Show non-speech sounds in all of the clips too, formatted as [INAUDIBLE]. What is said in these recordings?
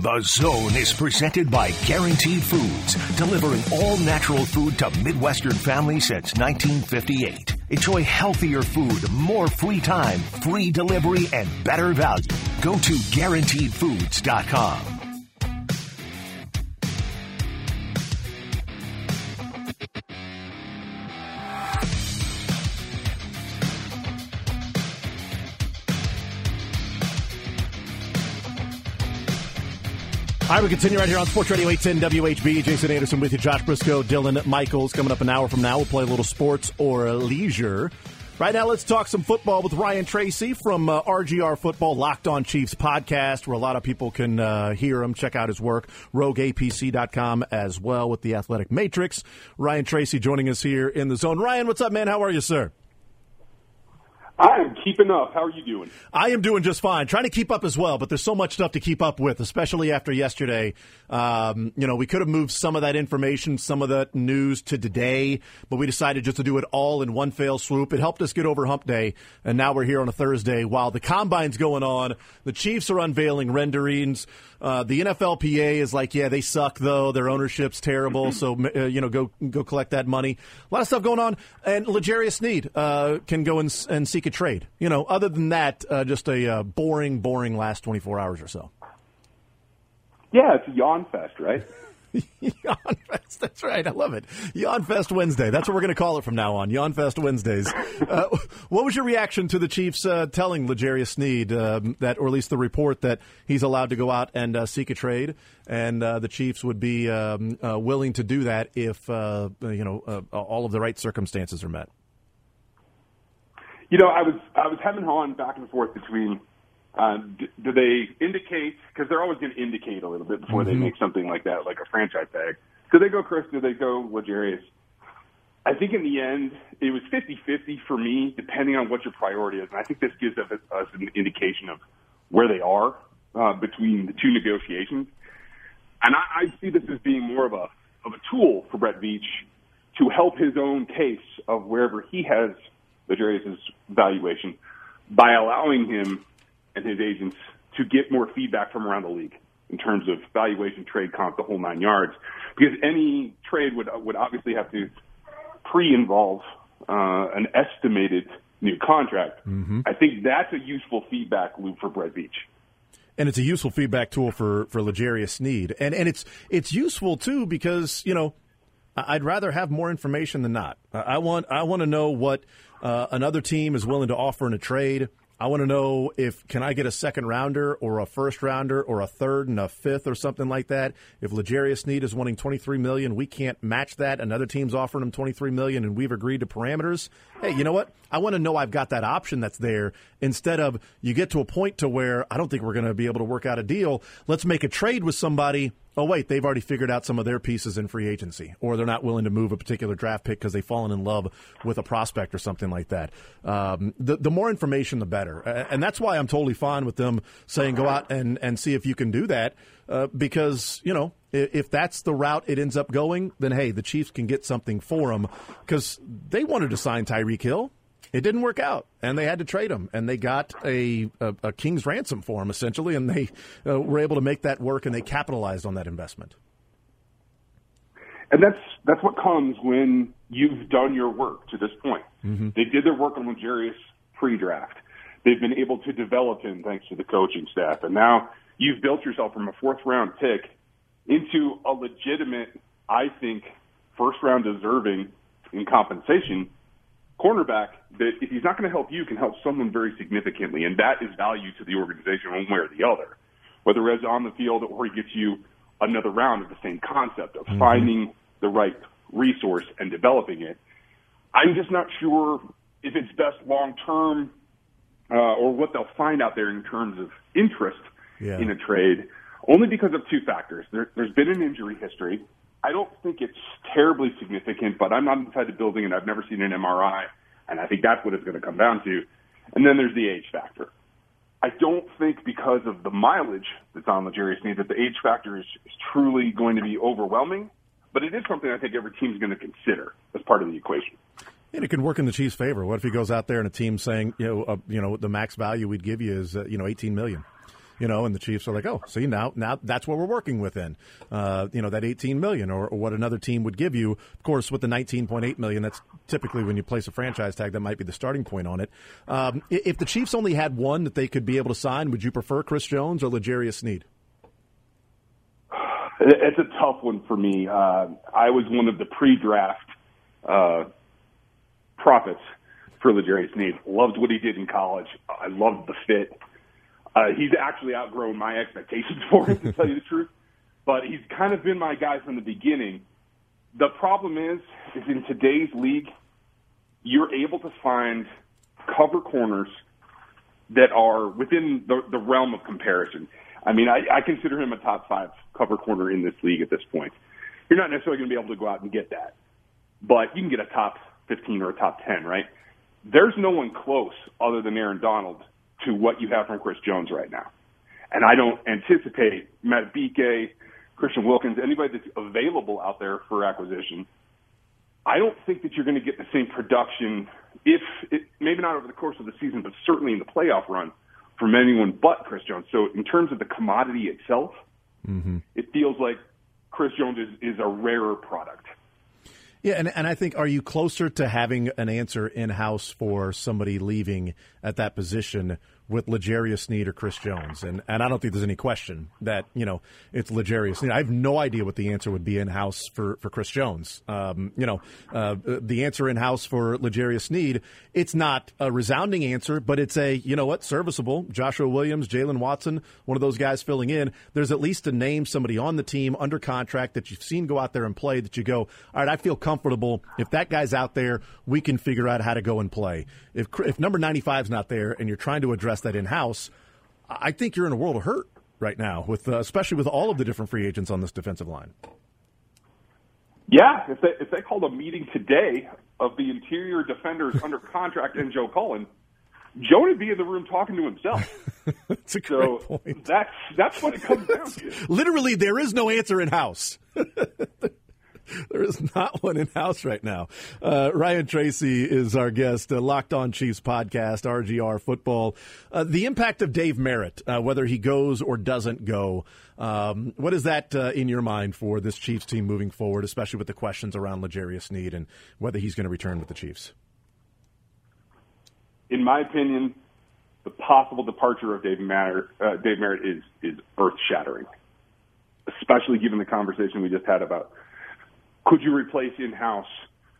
The Zone is presented by Guaranteed Foods, delivering all natural food to Midwestern families since 1958. Enjoy healthier food, more free time, free delivery, and better value. Go to guaranteedfoods.com. right, we continue right here on Sports Radio 810 WHB. Jason Anderson with you, Josh Briscoe, Dylan Michaels. Coming up an hour from now, we'll play a little sports or leisure. Right now, let's talk some football with Ryan Tracy from uh, RGR Football Locked On Chiefs podcast, where a lot of people can uh, hear him, check out his work, rogueapc.com as well with the Athletic Matrix. Ryan Tracy joining us here in the zone. Ryan, what's up, man? How are you, sir? I am keeping up. How are you doing? I am doing just fine. Trying to keep up as well, but there's so much stuff to keep up with, especially after yesterday. Um, you know, we could have moved some of that information, some of that news to today, but we decided just to do it all in one fail swoop. It helped us get over hump day, and now we're here on a Thursday while the combine's going on. The Chiefs are unveiling renderings. Uh, the NFLPA is like, yeah, they suck though. Their ownership's terrible. so uh, you know, go go collect that money. A lot of stuff going on, and L'Jarius Sneed uh, can go and, and, seek a trade. You know, other than that, uh, just a uh, boring, boring last twenty four hours or so. Yeah, it's a yawn fest, right? [LAUGHS] [LAUGHS] Yawn Fest. That's right. I love it. Yawn Fest Wednesday. That's what we're going to call it from now on. Yawn Fest Wednesdays. Uh, [LAUGHS] what was your reaction to the Chiefs uh, telling L'Jarius Sneed um, that, or at least the report that he's allowed to go out and uh, seek a trade, and uh, the Chiefs would be um, uh, willing to do that if uh, you know all of the right circumstances are met? You know, I was I was having on back and forth between uh, do, do they indicate? Because they're always going to indicate a little bit before mm-hmm. they make something like that, like a franchise tag. Do they go Chris? Do they go L'Jarius? I think in the end, it was 50-50 for me, depending on what your priority is. And I think this gives us, us an indication of where they are uh, between the two negotiations. And I, I see this as being more of a of a tool for Brett Veach to help his own case of wherever he has L'Jarius' valuation by allowing him and his agents to get more feedback from around the league in terms of valuation, trade comp, the whole nine yards. Because any trade would would obviously have to pre-involve uh, an estimated new contract. Mm-hmm. I think that's a useful feedback loop for Brett Veach. And it's a useful feedback tool for for L'Jarius Sneed, and and it's it's useful too because you know I'd rather have more information than not. I want I want to know what uh, another team is willing to offer in a trade. I want to know if can I get a second rounder or a first rounder or a third and a fifth or something like that. If L'Jarius Sneed is wanting 23 million, we can't match that. Another team's offering him 23 million and we've agreed to parameters. Hey, you know what? I want to know I've got that option that's there instead of you get to a point to where I don't think we're going to be able to work out a deal. Let's make a trade with somebody oh wait, they've already figured out some of their pieces in free agency, or they're not willing to move a particular draft pick because they've fallen in love with a prospect or something like that. Um, the the more information, the better, and that's why I'm totally fine with them saying go out and and see if you can do that, uh, because you know if that's the route it ends up going, then hey, the Chiefs can get something for them because they wanted to sign Tyreek Hill. It didn't work out, and they had to trade him, and they got a, a, a king's ransom for him essentially, and they uh, were able to make that work, and they capitalized on that investment. And that's that's what comes when you've done your work to this point. Mm-hmm. They did their work on L'Jarius pre-draft. They've been able to develop him thanks to the coaching staff, and now you've built yourself from a fourth round pick into a legitimate, I think, first round deserving in compensation cornerback that if he's not going to help you, can help someone very significantly, and that is value to the organization one way or the other, whether it's on the field or he gets you another round of the same concept of mm-hmm. finding the right resource and developing it. I'm just not sure if it's best long term uh, or what they'll find out there in terms of interest yeah. in a trade, only because of two factors. There, there's been an injury history I don't think it's terribly significant, but I'm not inside the building and I've never seen an MRI, and I think that's what it's going to come down to. And then there's the age factor. I don't think because of the mileage that's on L'Jarius Sneed that the age factor is, is truly going to be overwhelming, but it is something I think every team's going to consider as part of the equation. And it can work in the Chiefs' favor. What if he goes out there and a team saying, you know, uh, you know, the max value we'd give you is, uh, you know, 18 million. You know, and the Chiefs are like, oh, see now now that's what we're working within, uh, you know, that 18 million or, or what another team would give you. Of course, with the 19.8 million, that's typically when you place a franchise tag, that might be the starting point on it. Um, if the Chiefs only had one that they could be able to sign, would you prefer Chris Jones or L'Jarius Sneed? [SIGHS] It's a tough one for me. Uh, I was one of the pre-draft uh, prophets for L'Jarius Sneed. Loved what he did in college. I loved the fit. Uh, he's actually outgrown my expectations [LAUGHS] for him, to tell you the truth. But he's kind of been my guy from the beginning. The problem is, is in today's league, you're able to find cover corners that are within the, the realm of comparison. I mean, I, I consider him a top five cover corner in this league at this point. You're not necessarily going to be able to go out and get that, but you can get a top 15 or a top 10, right? There's no one close other than Aaron Donald to what you have from Chris Jones right now. And I don't anticipate Matt Madubuike, Christian Wilkins, anybody that's available out there for acquisition. I don't think that you're going to get the same production, if it, maybe not over the course of the season, but certainly in the playoff run from anyone but Chris Jones. So in terms of the commodity itself, mm-hmm. it feels like Chris Jones is, is a rarer product. Yeah, and, and I think are you closer to having an answer in house for somebody leaving at that position with L'Jarius Sneed or Chris Jones? And and I don't think there's any question that you know it's L'Jarius. I have no idea what the answer would be in house for for Chris Jones. Um, you know, uh, the answer in house for L'Jarius Sneed, it's not a resounding answer, but it's a you know what serviceable. Joshua Williams, Jaylen Watson, one of those guys filling in. There's at least a name somebody on the team under contract that you've seen go out there and play that you go, all right, I feel comfortable if that guy's out there, we can figure out how to go and play. If if number 95 is not there and you're trying to address that in house, I think you're in a world of hurt right now, with uh, especially with all of the different free agents on this defensive line. Yeah, if they if they called a meeting today of the interior defenders under [LAUGHS] contract and Joe Cullen, Joe would be in the room talking to himself. [LAUGHS] that's a so point. That's that's what it comes down [LAUGHS] to. Literally, there is no answer in house. [LAUGHS] there is not one in house right now. Uh, Ryan Tracy is our guest, uh, Locked On Chiefs podcast, RGR Football. Uh, the impact of Dave Merritt, uh, whether he goes or doesn't go. Um, what is that uh, in your mind for this Chiefs team moving forward, especially with the questions around L'Jarius Sneed and whether he's going to return with the Chiefs? In my opinion, the possible departure of Dave Merritt, uh, Dave Merritt is is earth shattering, especially given the conversation we just had about could you replace in house?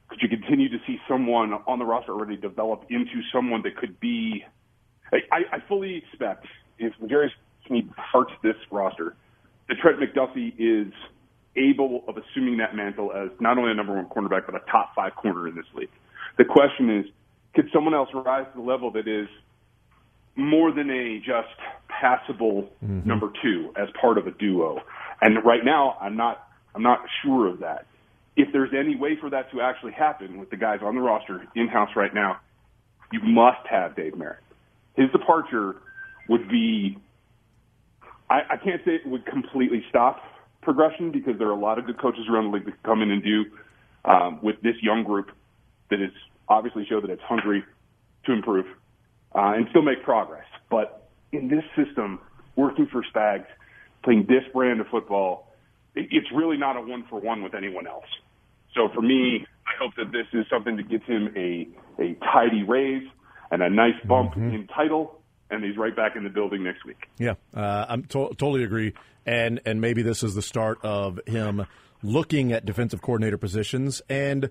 Could you continue to see someone on the roster already develop into someone that could be? I, I fully expect if L'Jarius Sneed parts this roster, that Trent McDuffie is able of assuming that mantle as not only a number one cornerback but a top five corner in this league. The question is, could someone else rise to the level that is more than a just passable mm-hmm. number two as part of a duo? And right now, I'm not I'm not sure of that if there's any way for that to actually happen with the guys on the roster in house right now, you must have Dave Merritt. His departure would be, I, I can't say it would completely stop progression because there are a lot of good coaches around the league that come in and do um, with this young group that is obviously show that it's hungry to improve uh, and still make progress. But in this system, working for Spags, playing this brand of football, it's really not a one for one with anyone else. So for me, I hope that this is something that gets him a, a tidy raise and a nice bump mm-hmm. in title, and he's right back in the building next week. Yeah, uh, I'm to- totally agree, and and maybe this is the start of him looking at defensive coordinator positions and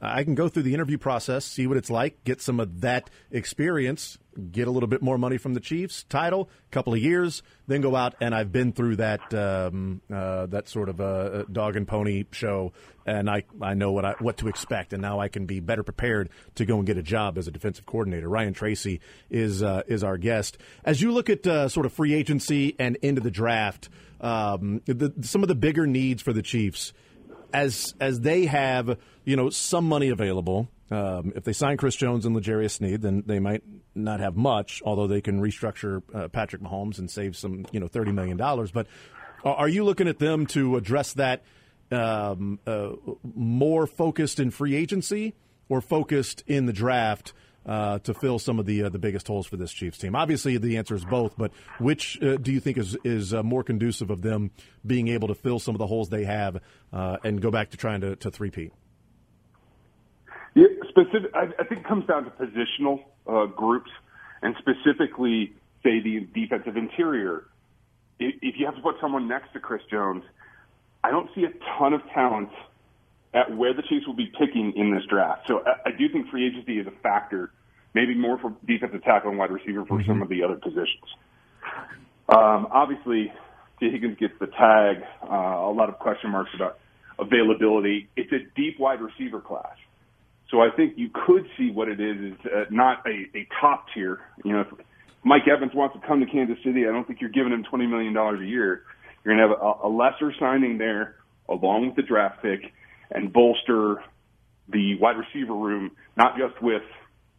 I can go through the interview process, see what it's like, get some of that experience, get a little bit more money from the Chiefs title, couple of years, then go out and I've been through that um, uh, that sort of a dog and pony show, and I I know what I what to expect, and now I can be better prepared to go and get a job as a defensive coordinator. Ryan Tracy is uh, is our guest. As you look at uh, sort of free agency and into the draft, um, the, some of the bigger needs for the Chiefs as as they have you know some money available. Um, if they sign Chris Jones and L'Jarius Sneed, then they might not have much. Although they can restructure uh, Patrick Mahomes and save some you know thirty million dollars. But are you looking at them to address that um, uh, more focused in free agency or focused in the draft? Uh, to fill some of the uh, the biggest holes for this Chiefs team? Obviously, the answer is both, but which uh, do you think is is uh, more conducive of them being able to fill some of the holes they have uh, and go back to trying to, to three-peat? Yeah, specific. I, I think it comes down to positional uh, groups, and specifically, say the defensive interior. If, if you have to put someone next to Chris Jones, I don't see a ton of talent at where the Chiefs will be picking in this draft. So I, I do think free agency is a factor, maybe more for defensive tackle and wide receiver for mm-hmm. some of the other positions. Um, obviously, Tee Higgins gets the tag. Uh, a lot of question marks about availability. It's a deep wide receiver class. So I think you could see what it is is uh, not a, a top tier. You know, if Mike Evans wants to come to Kansas City, I don't think you're giving him twenty million dollars a year. You're going to have a, a lesser signing there, along with the draft pick, and bolster the wide receiver room, not just with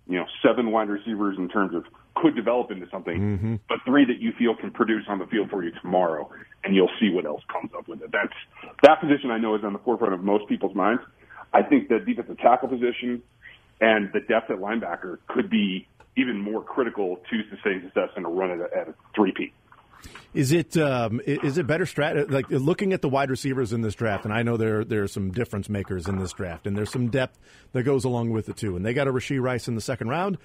you know seven wide receivers in terms of could develop into something, mm-hmm. but three that you feel can produce on the field for you tomorrow, and you'll see what else comes up with it. That's that position I know is on the forefront of most people's minds. I think the defensive tackle position and the depth at linebacker could be even more critical to sustaining success in a run at a, at a three-peat. Is it um, is it better strat like looking at the wide receivers in this draft? And I know there there are some difference makers in this draft, and there's some depth that goes along with it too. And they got a Rashee Rice in the second round.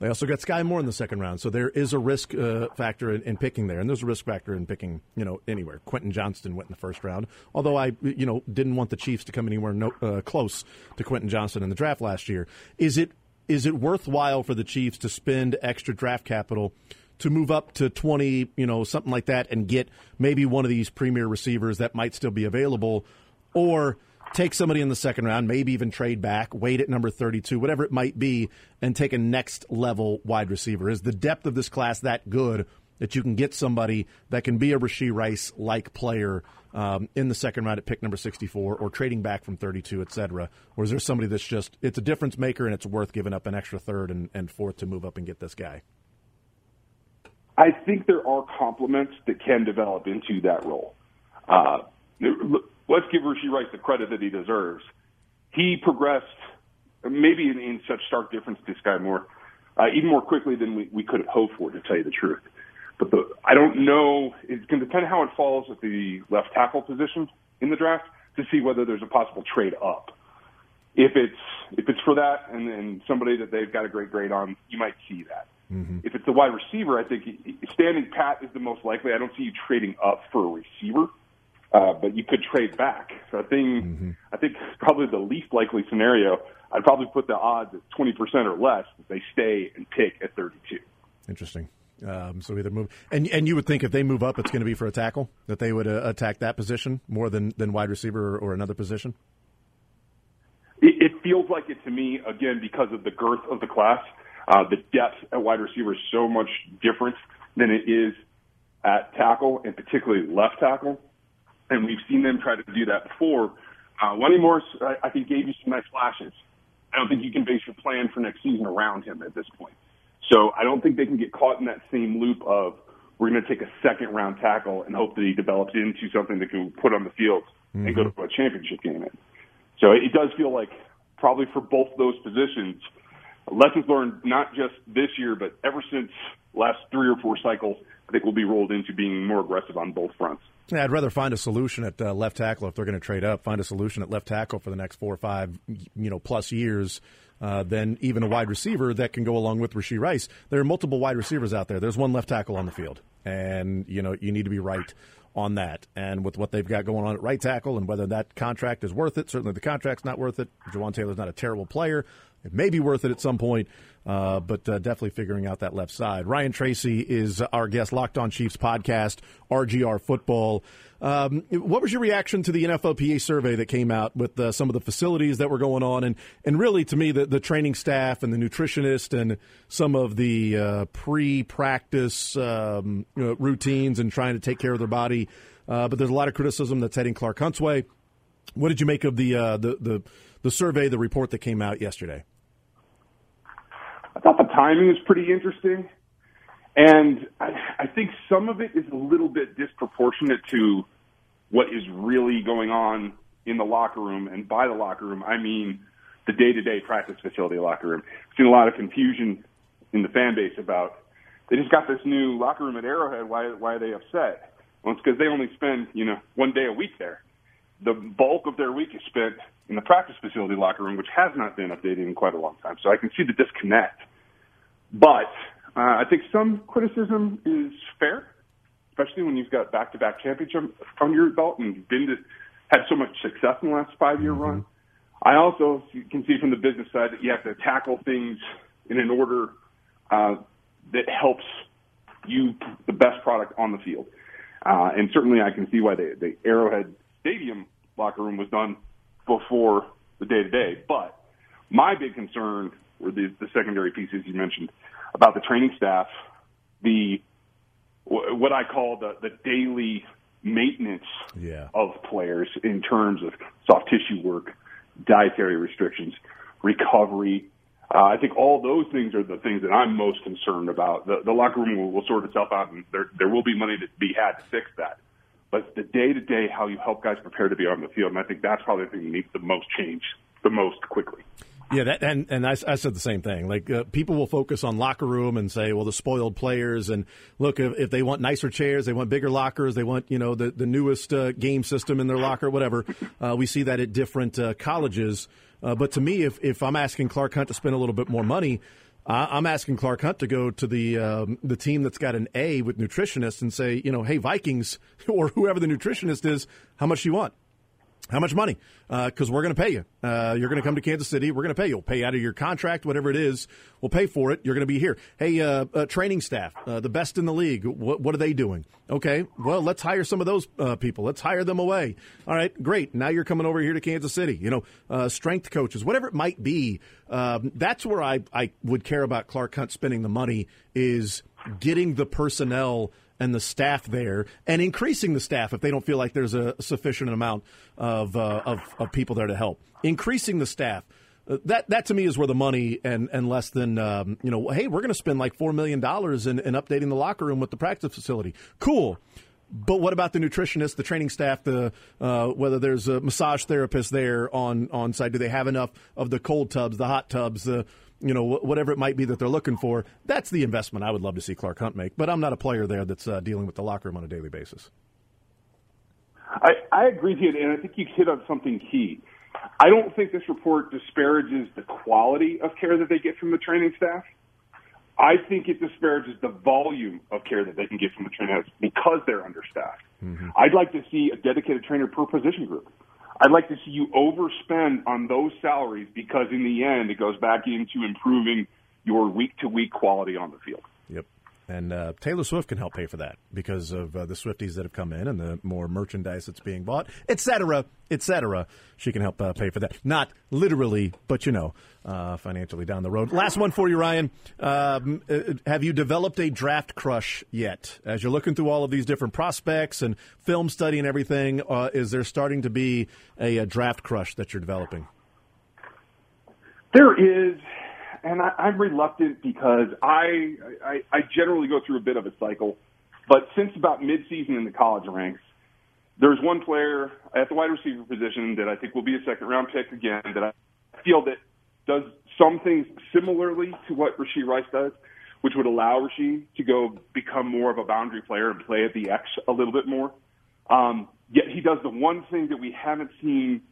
They also got Skyy Moore in the second round, so there is a risk uh, factor in, in, picking there, and there's a risk factor in picking, you know, anywhere. Quentin Johnston went in the first round, although I, you know, didn't want the Chiefs to come anywhere no, uh, close to Quentin Johnston in the draft last year. Is it is it worthwhile for the Chiefs to spend extra draft capital to move up to 20, you know, something like that, and get maybe one of these premier receivers that might still be available, or take somebody in the second round, maybe even trade back, wait at number 32, whatever it might be, and take a next level wide receiver? Is the depth of this class that good that you can get somebody that can be a Rashee Rice like player um, in the second round at pick number 64 or trading back from 32, et cetera? Or is there somebody that's just, it's a difference maker and it's worth giving up an extra third and, and fourth to move up and get this guy? I think there are complements that can develop into that role. Uh, let's give Rashee Rice the credit that he deserves. He progressed, maybe in, in such stark difference to Skyy Moore, uh, even more quickly than we, we could have hoped for, to tell you the truth. But the, I don't know. It's going to depend how it falls at the left tackle position in the draft to see whether there's a possible trade up. If it's if it's for that and, and somebody that they've got a great grade on, you might see that. Mm-hmm. If it's the wide receiver, I think standing pat is the most likely. I don't see you trading up for a receiver, uh, but you could trade back. So I think mm-hmm. I think probably the least likely scenario. I'd probably put the odds at twenty percent or less that they stay and pick at thirty-two. Interesting. Um, so either move, and and you would think if they move up, it's going to be for a tackle that they would uh, attack that position more than than wide receiver or, or another position. It, it feels like it to me again because of the girth of the class. Uh, the depth at wide receiver is so much different than it is at tackle, and particularly left tackle. And we've seen them try to do that before. Uh, Wanya Morris, I, I think, gave you some nice flashes. I don't think you can base your plan for next season around him at this point. So I don't think they can get caught in that same loop of we're going to take a second round tackle and hope that he develops into something that can put on the field mm-hmm. and go mm-hmm. to a championship game in. So it does feel like probably for both those positions – lessons learned not just this year, but ever since last three or four cycles, I think we'll be rolled into being more aggressive on both fronts. Yeah, I'd rather find a solution at uh, left tackle if they're going to trade up. Find a solution at left tackle for the next four or five, you know, plus years. Uh, than even a wide receiver that can go along with Rashee Rice. There are multiple wide receivers out there. There's one left tackle on the field, and you know you need to be right on that. And with what they've got going on at right tackle, and whether that contract is worth it, certainly the contract's not worth it. Jawaan Taylor's not a terrible player. It may be worth it at some point, uh, but uh, definitely figuring out that left side. Ryan Tracy is our guest, Locked On Chiefs podcast, RGR Football. Um, what was your reaction to the NFLPA survey that came out with uh, some of the facilities that were going on, and and really to me the the training staff and the nutritionist and some of the uh, pre-practice um, you know, routines and trying to take care of their body. Uh, but there's a lot of criticism that's heading Clark Hunt's way. What did you make of the uh, the the the survey, the report that came out yesterday? I thought the timing was pretty interesting. And I, I think some of it is a little bit disproportionate to what is really going on in the locker room. And by the locker room, I mean the day-to-day practice facility locker room. I've seen a lot of confusion in the fan base about they just got this new locker room at Arrowhead. Why why are they upset? Well, it's because they only spend you know one day a week there. The bulk of their week is spent in the practice facility locker room, which has not been updated in quite a long time. So I can see the disconnect. But uh, I think some criticism is fair, especially when you've got back-to-back championships on your belt and been to, had so much success in the last five-year mm-hmm. run. I also can see from the business side that you have to tackle things in an order uh, that helps you the best product on the field. Uh, and certainly, I can see why the, the Arrowhead Stadium locker room was done before the day to day. But my big concern were the, the secondary pieces you mentioned about the training staff, the what I call the, the daily maintenance yeah. of players in terms of soft tissue work, dietary restrictions, recovery. Uh, I think all those things are the things that I'm most concerned about. The, the locker room will, will sort itself out, and there there will be money to be had to fix that. But the day to day how you help guys prepare to be on the field, and I think that's probably the thing that needs the most change the most quickly. Yeah, that, and and I, I, said the same thing. Like uh, people will focus on locker room and say, well, the spoiled players, and look, if, if they want nicer chairs, they want bigger lockers, they want you know the the newest uh, game system in their locker, whatever. [LAUGHS] Uh, we see that at different uh, colleges. Uh, but to me, if if I'm asking Clark Hunt to spend a little bit more money, I'm asking Clark Hunt to go to the um, the team that's got an A with nutritionists and say, you know, hey Vikings [LAUGHS] or whoever the nutritionist is, how much do you want? How much money? Because uh, we're going to pay you. Uh, you're going to come to Kansas City. We're going to pay you. We'll pay out of your contract, whatever it is. We'll pay for it. You're going to be here. Hey, uh, uh training staff, uh, the best in the league. What, what, are they doing? Okay, well, let's hire some of those uh, people. Let's hire them away. All right, great. Now you're coming over here to Kansas City. You know, strength coaches, whatever it might be. Um, that's where I, I would care about Clark Hunt spending the money is getting the personnel – and the staff there, and increasing the staff if they don't feel like there's a sufficient amount of uh, of, of, people there to help. Increasing the staff. Uh, that that to me is where the money and and less than um, you know. Hey, we're going to spend like four million dollars in, in updating the locker room with the practice facility. Cool. But what about the nutritionist, the training staff, the uh, whether there's a massage therapist there on on site? Do they have enough of the cold tubs, the hot tubs, the you know, whatever it might be that they're looking for. That's the investment I would love to see Clark Hunt make. But I'm not a player there that's uh, dealing with the locker room on a daily basis. I, I agree with you, and I think you hit on something key. I don't think this report disparages the quality of care that they get from the training staff. I think it disparages the volume of care that they can get from the training staff because they're understaffed. Mm-hmm. I'd like to see a dedicated trainer per position group. I'd like to see you overspend on those salaries because in the end, it goes back into improving your week to week quality on the field. Yep. And uh, Taylor Swift can help pay for that because of uh, the Swifties that have come in and the more merchandise that's being bought, et cetera, et cetera. She can help uh, pay for that. Not literally, but you know, uh, financially down the road. Last one for you, Ryan. Um, uh, have you developed a draft crush yet? As you're looking through all of these different prospects and film study and everything, uh, is there starting to be a, a draft crush that you're developing? There is and I, I'm reluctant because I, I I generally go through a bit of a cycle. But since about midseason in the college ranks, there's one player at the wide receiver position that I think will be a second round pick again that I feel that does some things similarly to what Rashee Rice does, which would allow Rashee to go become more of a boundary player and play at the X a little bit more. Um, yet he does the one thing that we haven't seen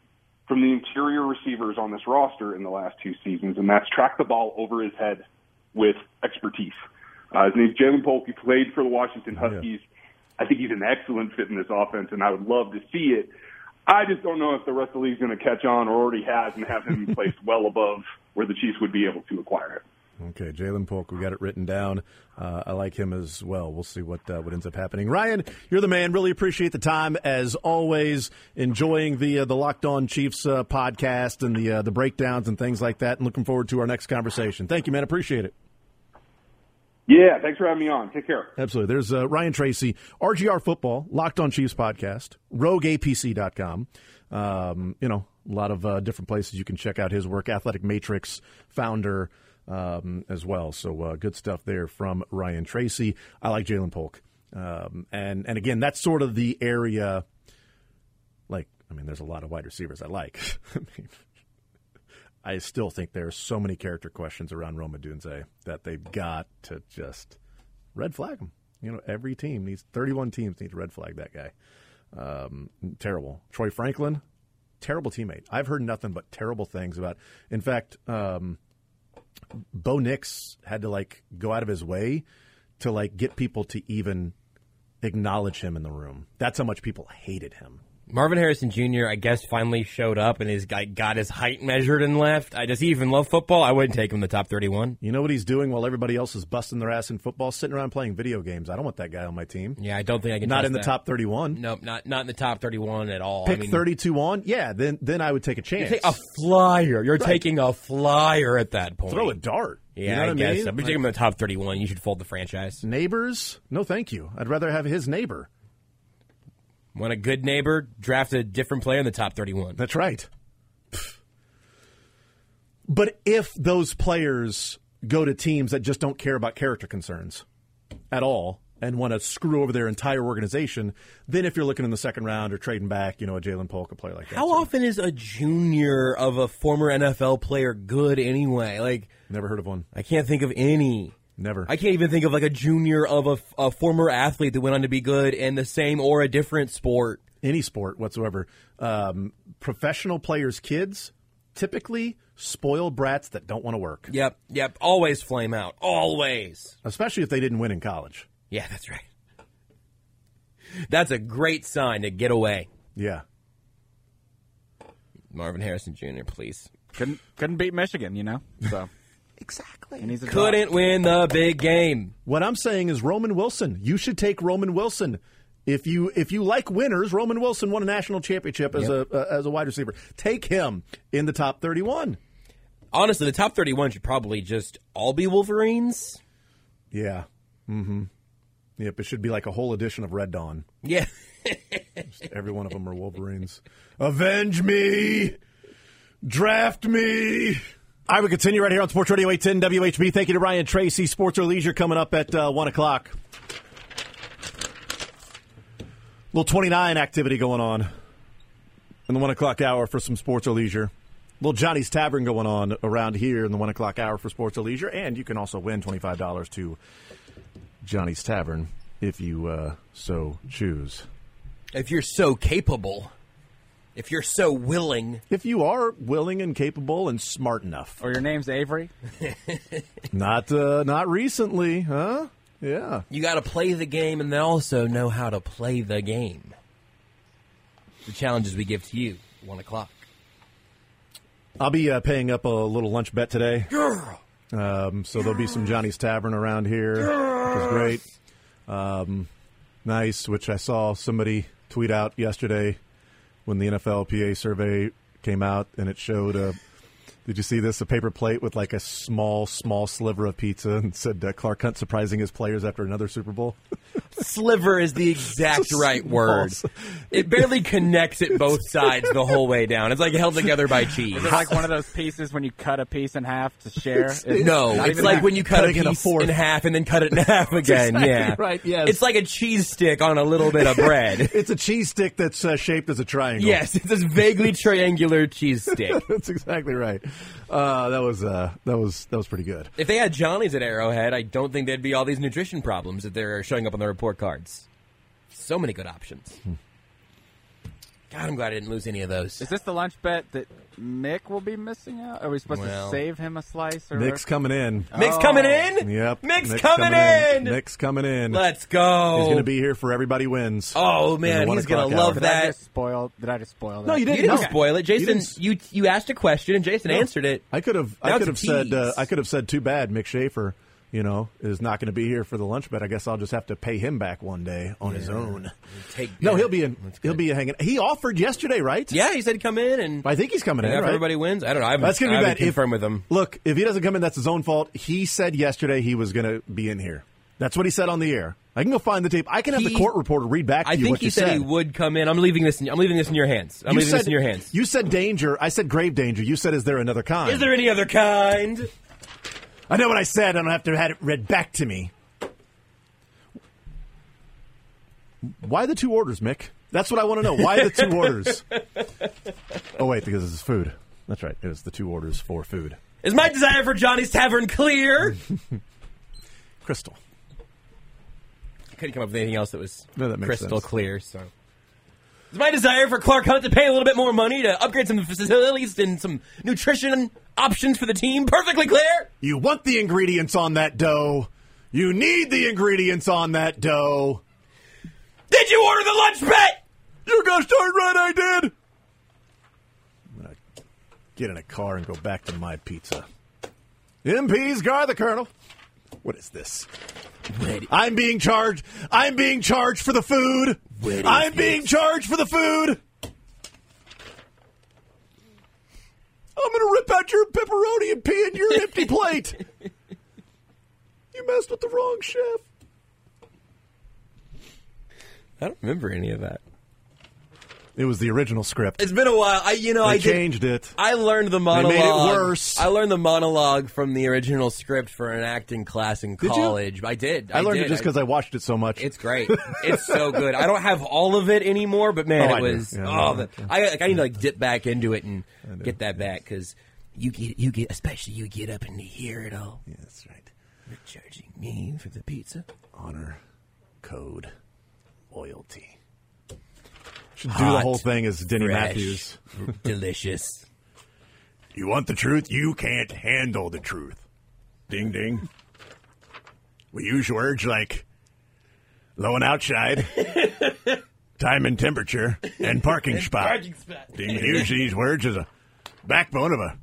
from the interior receivers on this roster in the last two seasons, and that's track the ball over his head with expertise. Uh, his name's Ja'Lynn Polk. He played for the Washington Huskies. Yeah. I think he's an excellent fit in this offense, and I would love to see it. I just don't know if the rest of the league's going to catch on or already has and have him [LAUGHS] placed well above where the Chiefs would be able to acquire him. Okay, Ja'Lynn Polk, we got it written down. Uh, I like him as well. We'll see what uh, what ends up happening. Ryan, you're the man. Really appreciate the time as always. Enjoying the uh, the Locked On Chiefs uh, podcast and the uh, the breakdowns and things like that. And looking forward to our next conversation. Thank you, man. Appreciate it. Yeah, thanks for having me on. Take care. Absolutely. There's uh, Ryan Tracy, RGR Football, Locked On Chiefs podcast, RogueAPC.com. Um, you know, a lot of different places you can check out his work. Athletic Matrix founder um, as well. So uh, good stuff there from Ryan Tracy. I like Ja'Lynn Polk, um, and and again, that's sort of the area. Like, I mean, there's a lot of wide receivers I like. [LAUGHS] I mean, I still think there are so many character questions around Rome Odunze that they've got to just red flag him. You know, every team needs 31 teams need to red flag that guy. Um, terrible. Troy Franklin, terrible teammate. I've heard nothing but terrible things about. In fact, um, Bo Nix had to like go out of his way to like get people to even acknowledge him in the room. That's how much people hated him. Marvin Harrison Jr. I guess finally showed up and his guy got his height measured and left. I does he even love football? I wouldn't take him in the top thirty-one. You know what he's doing while everybody else is busting their ass in football, sitting around playing video games. I don't want that guy on my team. Yeah, I don't think I can. Not in the that. top thirty-one. Nope, not not in the top thirty-one at all. Pick I mean, thirty-two on. Yeah, then then I would take a chance. Take a flyer. You're taking a flyer at that point. Throw a dart. Yeah, you know I guess. I so. mean? But you take him in the top thirty-one. You should fold the franchise. Neighbors? No, thank you. I'd rather have his neighbor. Want a good neighbor? Draft a different player in the top thirty-one. That's right. But if those players go to teams that just don't care about character concerns at all and want to screw over their entire organization, then if you're looking in the second round or trading back, you know, a Ja'Lynn Polk, a player like that. How So, often is a junior of a former NFL player good anyway? Like, Never heard of one. I can't think of any. Never. I can't even think of like a junior of a, a former athlete that went on to be good in the same or a different sport. Any sport whatsoever. Um, professional players' kids typically spoiled brats that don't want to work, Yep, yep. Always flame out. Always. especially if they didn't win in college. Yeah, that's right. [LAUGHS] That's a great sign to get away. Yeah. Marvin Harrison Jr., please. Couldn't couldn't beat Michigan, you know. So Exactly. he needs a Couldn't win the big game. What I'm saying is Roman Wilson. You should take Roman Wilson. If you if you like winners, Roman Wilson won a national championship as a uh, as a wide receiver. Take him in the top 31. Honestly, the top 31 should probably just all be Wolverines. Yeah. Mm-hmm. Yep. It should be like a whole edition of Red Dawn. Yeah. Every one of them are Wolverines. Avenge me! Draft me! I will continue right here on Sports Radio 810 WHB. Thank you to Ryan Tracy. Sports or Leisure coming up at uh, 1 o'clock. Little 29 activity going on in the 1 o'clock hour for some Sports or Leisure. Little Johnny's Tavern going on around here in the 1 o'clock hour for Sports or Leisure. And you can also win $25 to Johnny's Tavern if you uh, so choose. if you're so capable, if you're so willing, If you are willing and capable and smart enough. Or your name's Avery. [LAUGHS] Not uh, not recently, huh? Yeah. you got to play the game and then also know how to play the game. The challenges we give to you, 1 o'clock. I'll be uh, paying up a little lunch bet today. Girl. Um, so there'll be some Johnny's Tavern around here, which is great. Um, nice, which I saw somebody tweet out yesterday when the NFLPA survey came out, and it showed a. Did you see this? A paper plate with like a small, small sliver of pizza, and said uh, Clark Hunt surprising his players after another Super Bowl. [LAUGHS] Sliver is the exact right small word. It barely connects at both sides the whole way down. It's like held together by cheese. It's like one of those pieces when you cut a piece in half to share. It's No, it's like that. when you cut a Cutting a piece fourth. in half and then cut it in half [LAUGHS] again. exactly yeah, right, yes. It's like a cheese stick on a little bit of bread. [LAUGHS] It's a cheese stick that's uh, shaped as a triangle. yes, it's this vaguely triangular cheese stick. that's exactly right. Uh, that was uh, that was that was pretty good. If they had Johnny's at Arrowhead, I don't think there'd be all these nutrition problems that they're showing up on the report cards. So many good options. God, I'm glad I didn't lose any of those. Is this the lunch bet that Mick will be missing out? Are we supposed Well- to save him a slice? Or Nick's coming in. Mick's coming in. Yep. Mick's, Nick's coming, in. Nick's coming in. Let's go. He's going to be here for everybody wins. Oh man, he's gonna love hour. Did I that. just spoil? Did I just spoil that? No, you You didn't. didn't No. spoil it, Jason. didn't- You you, asked a question and Jason answered it. I could have. I could have said. Uh. I could have said. Too bad, Mick Schaefer. You know, is not going to be here for the lunch bet. I guess I'll just have to pay him back one day on his own. Take No, he'll be in. He'll be hanging. He offered yesterday, right? Yeah, he said he'd come in and I think he's coming in. if right? everybody wins. I don't know. I That's going to be bad. Confirmed with him. Look, if he doesn't come in, that's his own fault. He said yesterday he was going to be in here. That's what he said on the air. I can go find the tape. I can have the court reporter read back to I you think what he you said, he would come in. I'm leaving this. In, I'm leaving this in your hands. I'm you leaving said, this in your hands. You said danger. I said grave danger. You said, is there another kind? Is there any other kind? I know what I said. I don't have to have it read back to me. Why the two orders, Mick? That's what I want to know. Why the two [LAUGHS] orders? Oh wait, because this is food. That's right. It was the two orders for food. Is my desire for Johnny's Tavern clear? [LAUGHS] Crystal. I couldn't come up with anything else that was No, that crystal sense. clear. So, is my desire for Clark Hunt to pay a little bit more money to upgrade some facilities and some nutrition options for the team perfectly clear? You want the ingredients on that dough. You need the ingredients on that dough. Did you order the lunch bet? You gosh darn right I did. I'm gonna get in a car and go back to my pizza. MP's Gar the Colonel. What is this? I'm being charged. I'm being charged for the food. I'm being charged for the food. I'm gonna rip out your pepperoni and pee in your empty [LAUGHS] plate. You messed with the wrong chef. I don't remember any of that. It was the original script. It's been a while. I, you know, They I did- changed it. I learned the monologue. They made it worse. I learned the monologue from the original script for an acting class in you? college. I did. I learned did. it just because I watched it so much. It's great. [LAUGHS] It's so good. I don't have all of it anymore, but man, Oh, it I was. Yeah, oh, no, the, I like, I need to like dip back into it and get that back because you get you get especially you get up and you hear it all. Yeah, that's right. You're charging me for the pizza. Honor, code, loyalty. Should do the whole thing as Denny fresh, Matthews. [LAUGHS] delicious. You want the truth? You can't handle the truth. Ding ding. We use words like low and outside, [LAUGHS] time and temperature, and parking spot. Parking spot. Ding use these words as a backbone of a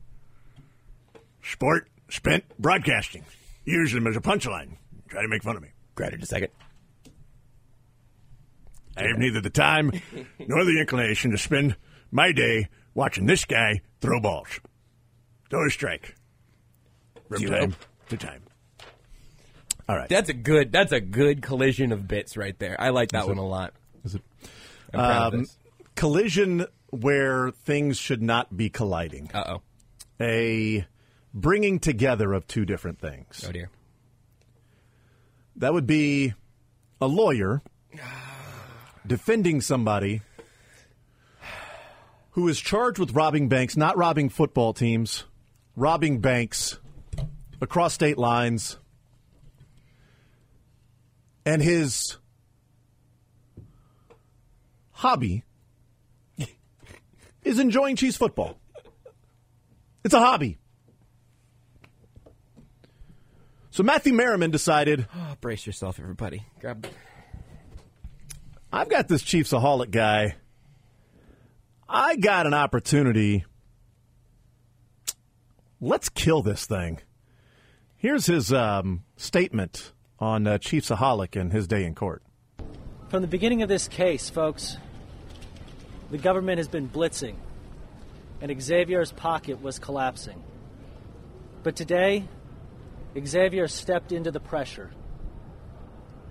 sport spent broadcasting. Use them as a punchline. Try to make fun of me. Granted, a second. I have neither the time nor the inclination to spend my day watching this guy throw balls. Throw a strike. From Zero. time to time. All right. That's a good. That's a good collision of bits right there. I like that one a lot. Is it I'm proud of Um, this. collision where things should not be colliding? Uh oh. A bringing together of two different things. Oh dear. That would be a lawyer defending somebody who is charged with robbing banks, not robbing football teams, robbing banks across state lines. And his hobby is enjoying cheese football. It's a hobby. So Matthew Merriman decided Oh, [SIGHS] brace yourself, everybody. Grab. I've got this Chiefsaholic guy. I got an opportunity. Let's kill this thing. Here's his um, statement on uh, Chiefsaholic and his day in court. From the beginning of this case, folks, the government has been blitzing, and Xavier's pocket was collapsing. But today, Xavier stepped into the pressure.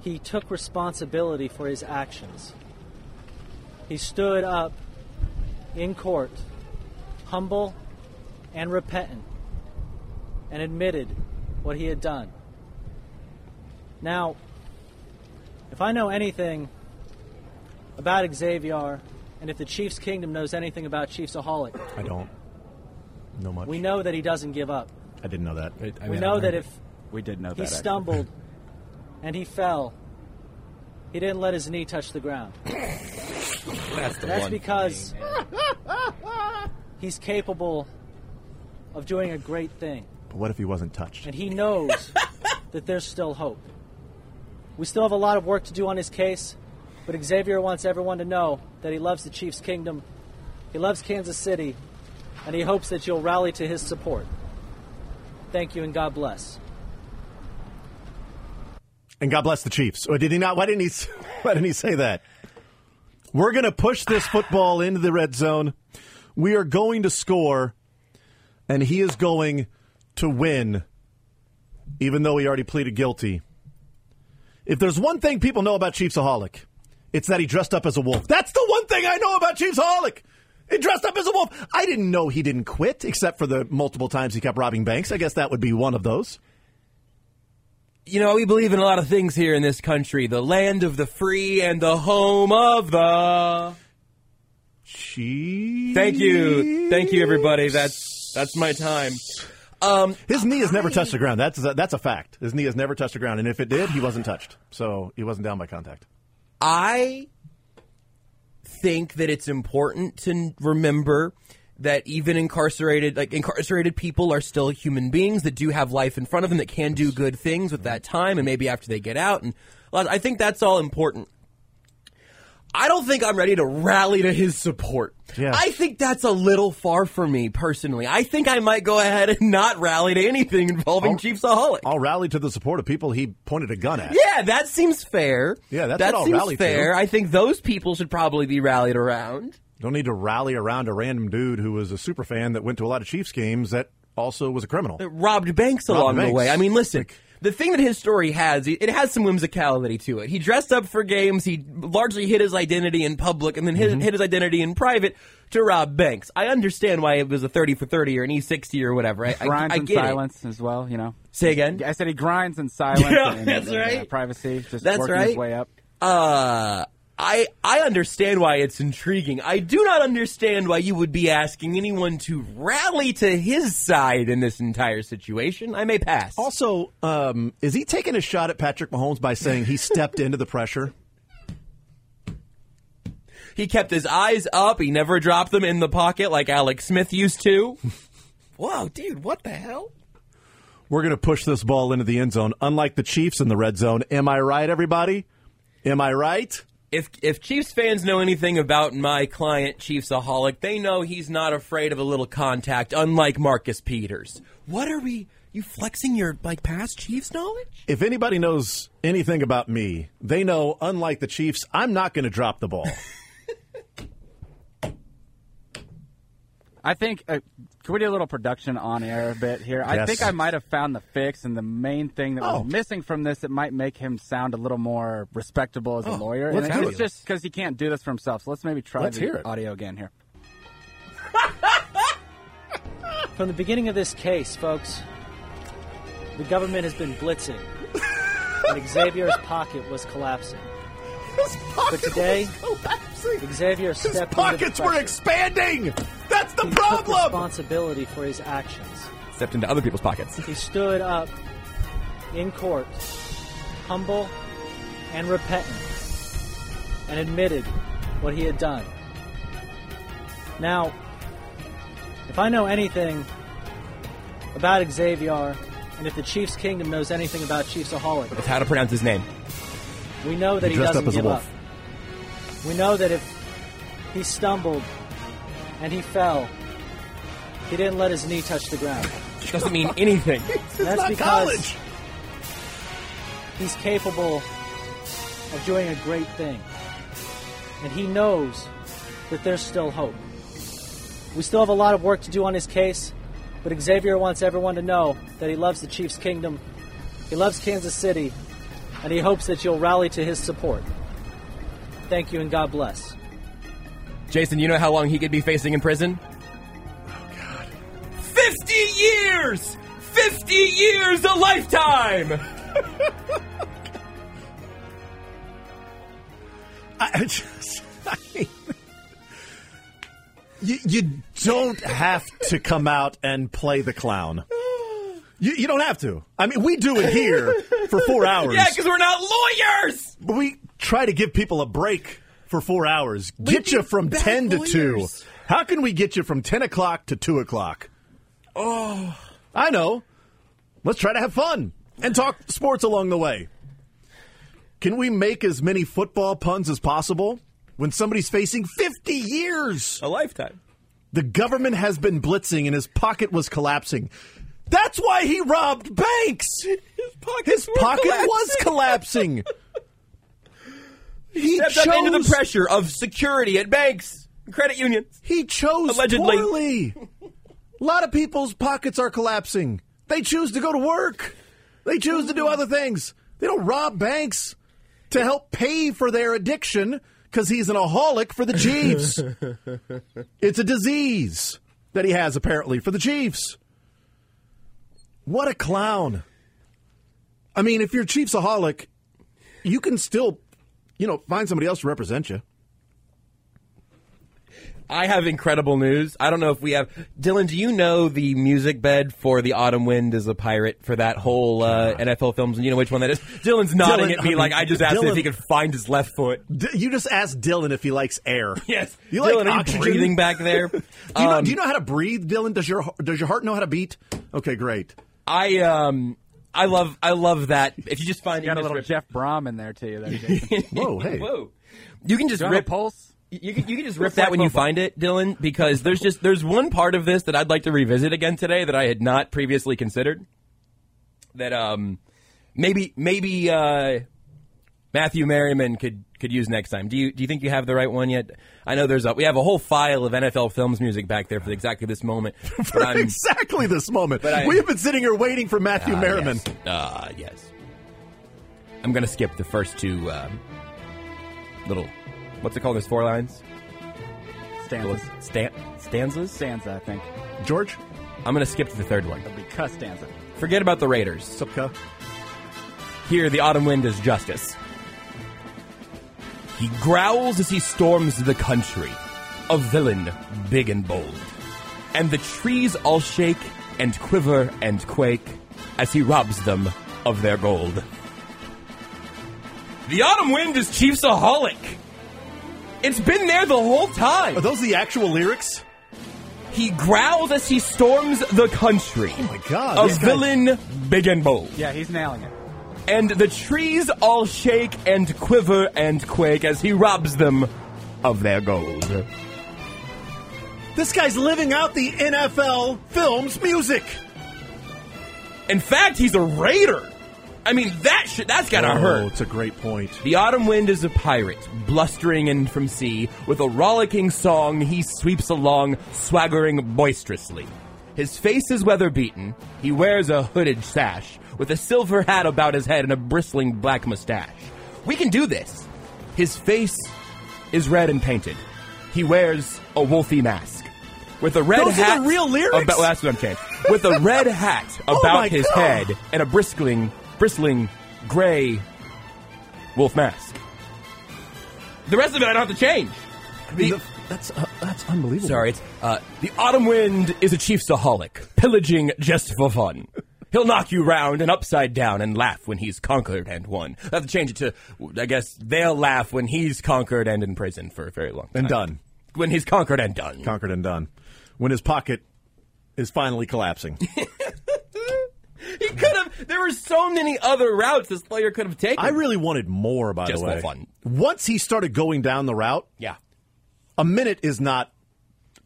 He took responsibility for his actions. He stood up in court, humble and repentant, and admitted what he had done. Now, if I know anything about Xavier, and if the Chiefs Kingdom knows anything about Chiefsaholic, I don't know much. we know that he doesn't give up. I didn't know that. I we know I've that if We did know that. he actually. stumbled [LAUGHS] and he fell, he didn't let his knee touch the ground. [COUGHS] That's the That's one. because [LAUGHS] he's capable of doing a great thing, But what if he wasn't touched? and he knows [LAUGHS] that there's still hope. We still have a lot of work to do on his case, but Xavier wants everyone to know that he loves the Chiefs Kingdom, he loves Kansas City, and he hopes that you'll rally to his support. Thank you and God bless. And God bless the Chiefs. Or did he not? Why didn't he? [LAUGHS] Why didn't he say that? We're going to push this football into the red zone. We are going to score, and he is going to win, even though he already pleaded guilty. If there's one thing people know about Chiefsaholic, it's that he dressed up as a wolf. That's the one thing I know about Chiefsaholic. He dressed up as a wolf. I didn't know he didn't quit, except for the multiple times he kept robbing banks. I guess that would be one of those. You know, we believe in a lot of things here in this country. The land of the free and the home of the. Chiefs. Thank you, thank you, everybody. That's that's my time. Um, His knee has never touched the ground. That's a, that's a fact. His knee has never touched the ground, and if it did, he wasn't touched. So he wasn't down by contact. I think that it's important to remember that even incarcerated like incarcerated people are still human beings that do have life in front of them that can do good things with that time and maybe after they get out and I think that's all important. I don't think I'm ready to rally to his support. Yeah. I think that's a little far for me personally. I think I might go ahead and not rally to anything involving I'll- Chiefsaholic. I'll rally to the support of people he pointed a gun at. Yeah, that seems fair. Yeah, that's that seems rally to. fair. I think those people should probably be rallied around. Don't need to rally around a random dude who was a super fan that went to a lot of Chiefs games that also was a criminal. That robbed banks Robbed along the way. I mean, listen. The thing that his story has, it has some whimsicality to it. He dressed up for games. He largely hid his identity in public and then hid, Mm-hmm. hid his identity in private to rob banks. I understand why it was a 30 for 30 or an E60 or whatever. I, I, Grinds I in get it. silence as well, you know. Say again? I said he grinds in silence [LAUGHS] Yeah, and, that's and, uh, right. privacy, just That's working right. his way up. Uh, I I understand why it's intriguing. I do not understand why you would be asking anyone to rally to his side in this entire situation. I may pass. Also, um, is he taking a shot at Patrick Mahomes by saying he stepped into the pressure? He kept his eyes up. He never dropped them in the pocket like Alex Smith used to. Whoa, dude, what the hell? We're going to push this ball into the end zone, unlike the Chiefs in the red zone. Am I right, everybody? Am I right? If if Chiefs fans know anything about my client Chiefsaholic, they know he's not afraid of a little contact, unlike Marcus Peters. What are we? You flexing your like past Chiefs knowledge? If anybody knows anything about me, they know, unlike the Chiefs, I'm not going to drop the ball. [LAUGHS] I think, uh, can we do a little production on air a bit here? I think I might have found the fix, and the main thing that Oh. was missing from this, it might make him sound a little more respectable as a oh, lawyer. let's and it's it. just because he can't do this for himself. So let's maybe try Let's the hear audio again here. [LAUGHS] From the beginning of this case, folks, the government has been blitzing, [LAUGHS] and Xavier's pocket was collapsing. But today, Xavier His stepped into pockets were expanding. That's the He took problem. responsibility for his actions. Stepped into other people's pockets. He stood up in court, humble and repentant, and admitted what he had done. Now, if I know anything about Xavier, and if the Chiefs Kingdom knows anything about Chiefsaholic, It's how to pronounce his name. We know that He he, doesn't up as a give wolf. up. We know that if he stumbled and he fell, he didn't let his knee touch the ground. Doesn't mean anything. [LAUGHS] That's not because college. he's capable of doing a great thing. And he knows that there's still hope. We still have a lot of work to do on his case, but Xavier wants everyone to know that he loves the Chiefs Kingdom, he loves Kansas City, and he hopes that you'll rally to his support. Thank you and God bless. Jason, you know how long he could be facing in prison? Oh, God. 50 years! 50 years, a lifetime! [LAUGHS] I just, I mean, you, you don't have to come out and play the clown. You, you don't have to. I mean, we do it here for four [LAUGHS] hours. Yeah, because we're not lawyers! But we try to give people a break for four hours. Get We'd you from bad 10 to 2. How can we get you from 10 o'clock to 2 o'clock? Oh. I know. Let's try to have fun and talk sports along the way. Can we make as many football puns as possible when somebody's facing 50 years? A lifetime. The government has been blitzing and his pocket was collapsing. That's why he robbed banks. [LAUGHS] His pockets were pocket collapsing. was collapsing. [LAUGHS] he Stepped chose, up into the pressure of security at banks, and credit unions. He chose Allegedly. poorly. A lot of people's pockets are collapsing. They choose to go to work. They choose to do other things. They don't rob banks to help pay for their addiction because he's an aholic for the Chiefs. [LAUGHS] it's a disease that he has apparently for the Chiefs. What a clown. I mean, if you're Chiefsaholic, you can still, you know, find somebody else to represent you. I have incredible news. I don't know if we have Dylan. Do you know the music bed for the Autumn Wind is a pirate for that whole uh, NFL films? And you know which one that is? Dylan's nodding Dylan, at me I mean, like I just asked him if he could find his left foot. D- you just asked Dylan if he likes air. [LAUGHS] Yes, You Dylan, like are oxygen? breathing back there? [LAUGHS] Do you, know, Um, do you know how to breathe, Dylan? Does your does your heart know how to beat? Okay, great. I um I love I love that. If you just find You got a little rip- Jeff Brom in there too. There, Jason. [LAUGHS] Whoa, hey. Whoa. You can just Do you rip pulse? You can, you can just rip that like when you find it, Dylan, because there's just there's one part of this that I'd like to revisit again today that I had not previously considered. That um maybe maybe uh Matthew Merriman could could use next time. Do you do you think you have the right one yet? I know there's a we have a whole file of NFL films music back there for exactly this moment. [LAUGHS] For I'm- exactly this moment, but I- we have been sitting here waiting for Matthew Ah, Merriman. Yes. Ah, yes. I'm gonna skip the first two um, little what's it called? There's four lines. Little Stanza. stan- stanzas. Stanza, I think. George, I'm going to skip to the third one. It'll be cuss stanza. Forget about the Raiders. Supka. Here, the autumn wind is justice. He growls as he storms the country, a villain big and bold. And the trees all shake and quiver and quake as he robs them of their gold. The autumn wind is Chiefsaholic. It's been there the whole time. Are those the actual lyrics? He growls as he storms the country. Oh my God! A this guy- villain big and bold. Yeah, he's nailing it. And the trees all shake and quiver and quake as he robs them of their gold. This guy's living out the NFL films music. In fact, he's a raider. I mean, that shit, that's gotta oh, hurt. it's a great point. The autumn wind is a pirate, blustering in from sea. With a rollicking song, he sweeps along, swaggering boisterously. His face is weather beaten. He wears a hooded sash, with a silver hat about his head and a bristling black mustache. We can do this. His face is red and painted. He wears a wolfy mask. With a red Those are hat. the real lyrics? About, well, that's what I'm saying. With a red [LAUGHS] hat Oh about my his God. head and a bristling, bristling gray wolf mask. The rest of it I don't have to change. The- The- that's uh, that's unbelievable. sorry, it's uh, the autumn wind is a chiefsaholic, pillaging just for fun. [LAUGHS] He'll knock you round and upside down and laugh when he's conquered and won. I have to change it to, I guess, they'll laugh when he's conquered and in prison for a very long time. And done. When he's conquered and done. Conquered and done. When his pocket is finally collapsing. [LAUGHS] he could have, there were so many other routes this player could have taken. I really wanted more, by Just the way. fun. Once he started going down the route, yeah, a minute is not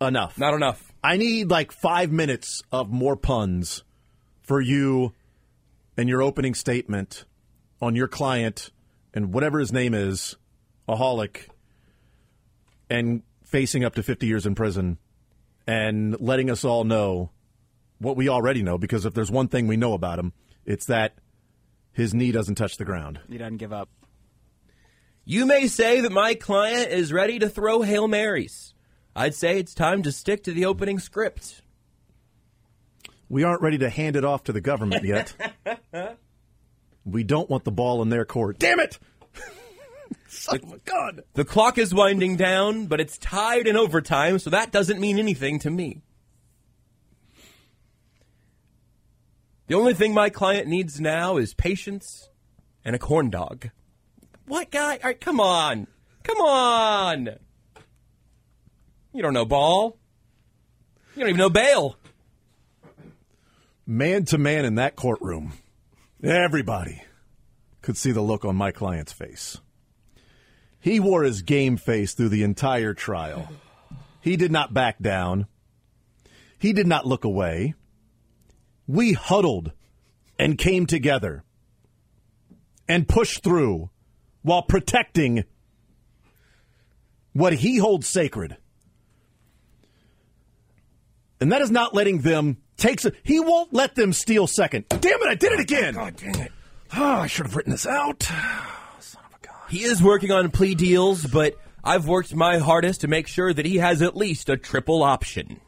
enough. not enough. I need like five minutes of more puns for you and your opening statement on your client and whatever his name is, a holic, and facing up to 50 years in prison and letting us all know what we already know because if there's one thing we know about him, it's that his knee doesn't touch the ground. He doesn't give up. You may say that my client is ready to throw Hail Marys. I'd say it's time to stick to the opening script. We aren't ready to hand it off to the government yet. [LAUGHS] we don't want the ball in their court. Damn it! [LAUGHS] Son of a gun! The clock is winding down, but it's tied in overtime, so that doesn't mean anything to me. The only thing my client needs now is patience and a corn dog. What guy? All right, come on. Come on. You don't know ball. You don't even know bail. Man to man in that courtroom, everybody could see the look on my client's face. He wore his game face through the entire trial. He did not back down. He did not look away. We huddled and came together and pushed through while protecting what he holds sacred. And that is not letting them take. se- He won't let them steal second. Damn it! I did it again. God dang it! Oh, I should have written this out. [SIGHS] Son of a gun. He is working on plea deals, but I've worked my hardest to make sure that he has at least a triple option.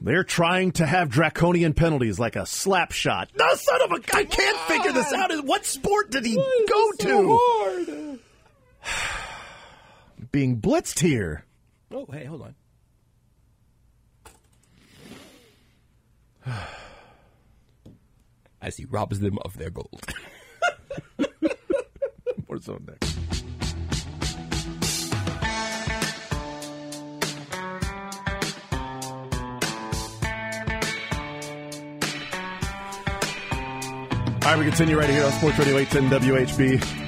They're trying to have draconian penalties like a slap shot. No, son of a! I can't figure this out. What sport did he go to? [SIGHS] being blitzed here. Oh, hey, hold on. [SIGHS] As he robs them of their gold. [LAUGHS] More so next. All right, we continue right here on Sports Radio 810 WHB.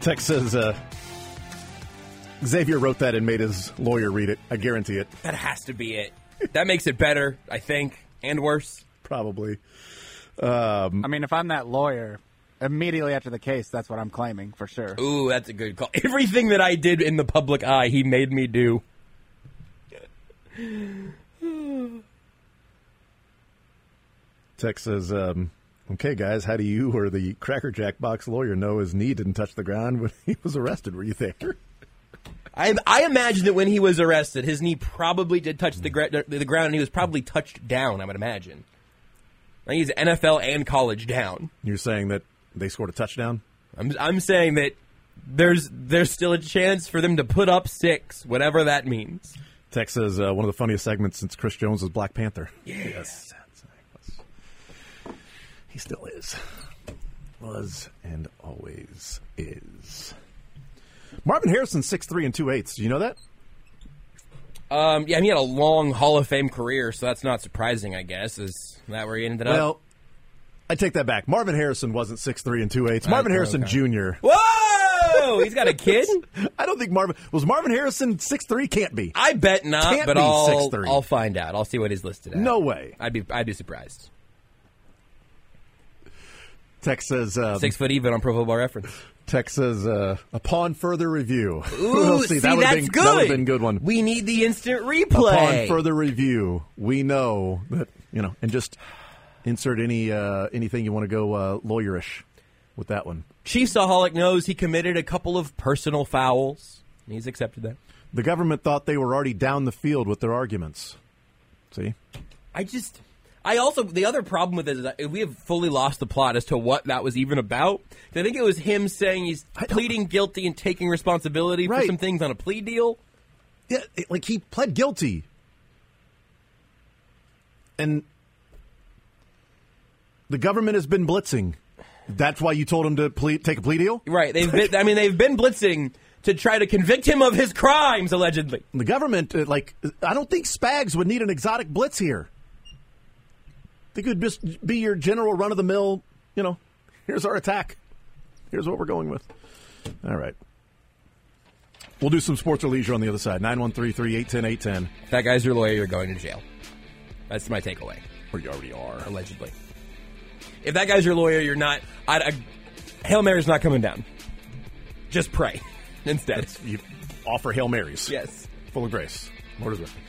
Text says uh, Xavier wrote that and made his lawyer read it. I guarantee it. That has to be it. That makes it better, I think, and worse. Probably. I mean, if I'm that lawyer, immediately after the case, that's what I'm claiming for sure. Ooh, that's a good call. [LAUGHS] Everything that I did in the public eye, he made me do. Text says, um, okay, guys, how do you or the Cracker Jack box lawyer know his knee didn't touch the ground when [LAUGHS] he was arrested? Were you there? I, I imagine that when he was arrested, his knee probably did touch the, gra- the, ground, and he was probably touched down. I would imagine. I think he's NFL and college down. You're saying that they scored a touchdown? I'm I'm saying that there's there's still a chance for them to put up six, whatever that means. Text says, uh, one of the funniest segments since Chris Jones was Black Panther. Yes. He still is. Was and always is. Marvin Harrison, six three and 2 eighths. Do you know that? Um, yeah, he had a long Hall of Fame career, so that's not surprising, I guess. Is that where he ended up? Well, I take that back. Marvin Harrison wasn't six three and 2 eighths. Marvin Okay, Harrison okay. Jr. Whoa! He's got a kid? [LAUGHS] I don't think Marvin was Marvin Harrison six three? can't be. I bet not, Can't but be I'll 6'3". I'll find out. I'll see what he's listed at. No way. I'd be I'd be surprised. Text says um, Six foot even on Pro Football Reference. Text says upon further review. [LAUGHS] Ooh, We'll see, that would've that's been, good. That been good one. We need the instant replay. Upon further review, we know that you know, and just insert any uh, anything you want to go uh, lawyerish with that one. Chiefsaholic knows he committed a couple of personal fouls. He's accepted that. The government thought they were already down the field with their arguments. See, I just, I also the other problem with it is that we have fully lost the plot as to what that was even about. I think it was him saying he's pleading guilty and taking responsibility for Right. some things on a plea deal. yeah, it- like he pled guilty, and the government has been blitzing. That's why you told him to plead, take a plea deal. Right? They've [LAUGHS] been, I mean, they've been blitzing to try to convict him of his crimes allegedly. The government, uh, like, I don't think Spags would need an exotic blitz here. They could just be your general run of the mill, you know, here's our attack. Here's what we're going with. All right. We'll do some sports or leisure on the other side. 913 310 810. If that guy's your lawyer, you're going to jail. That's my takeaway. Or you already are. Allegedly. If that guy's your lawyer, you're not. I, I, Hail Mary's not coming down. Just pray [LAUGHS] instead. You offer Hail Marys. yes. Full of grace. Lord is with you.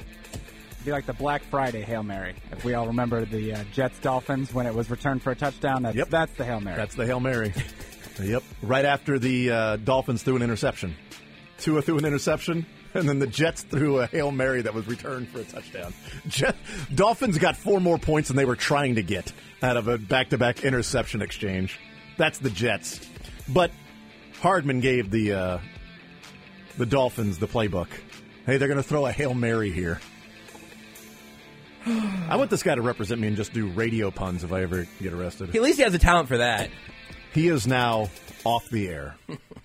It'd be like the Black Friday Hail Mary. If we all remember the uh, Jets Dolphins when it was returned for a touchdown, that's, Yep. that's the Hail Mary. That's the Hail Mary. [LAUGHS] yep. Right after the uh, Dolphins threw an interception. Tua threw an interception, and then the Jets threw a Hail Mary that was returned for a touchdown. Jet, Dolphins got four more points than they were trying to get out of a back to back interception exchange. That's the Jets. But Hardman gave the, uh, the Dolphins the playbook. Hey, they're going to throw a Hail Mary here. [GASPS] I want this guy to represent me and just do radio puns if I ever get arrested. At least he has a talent for that. He is now off the air. [LAUGHS]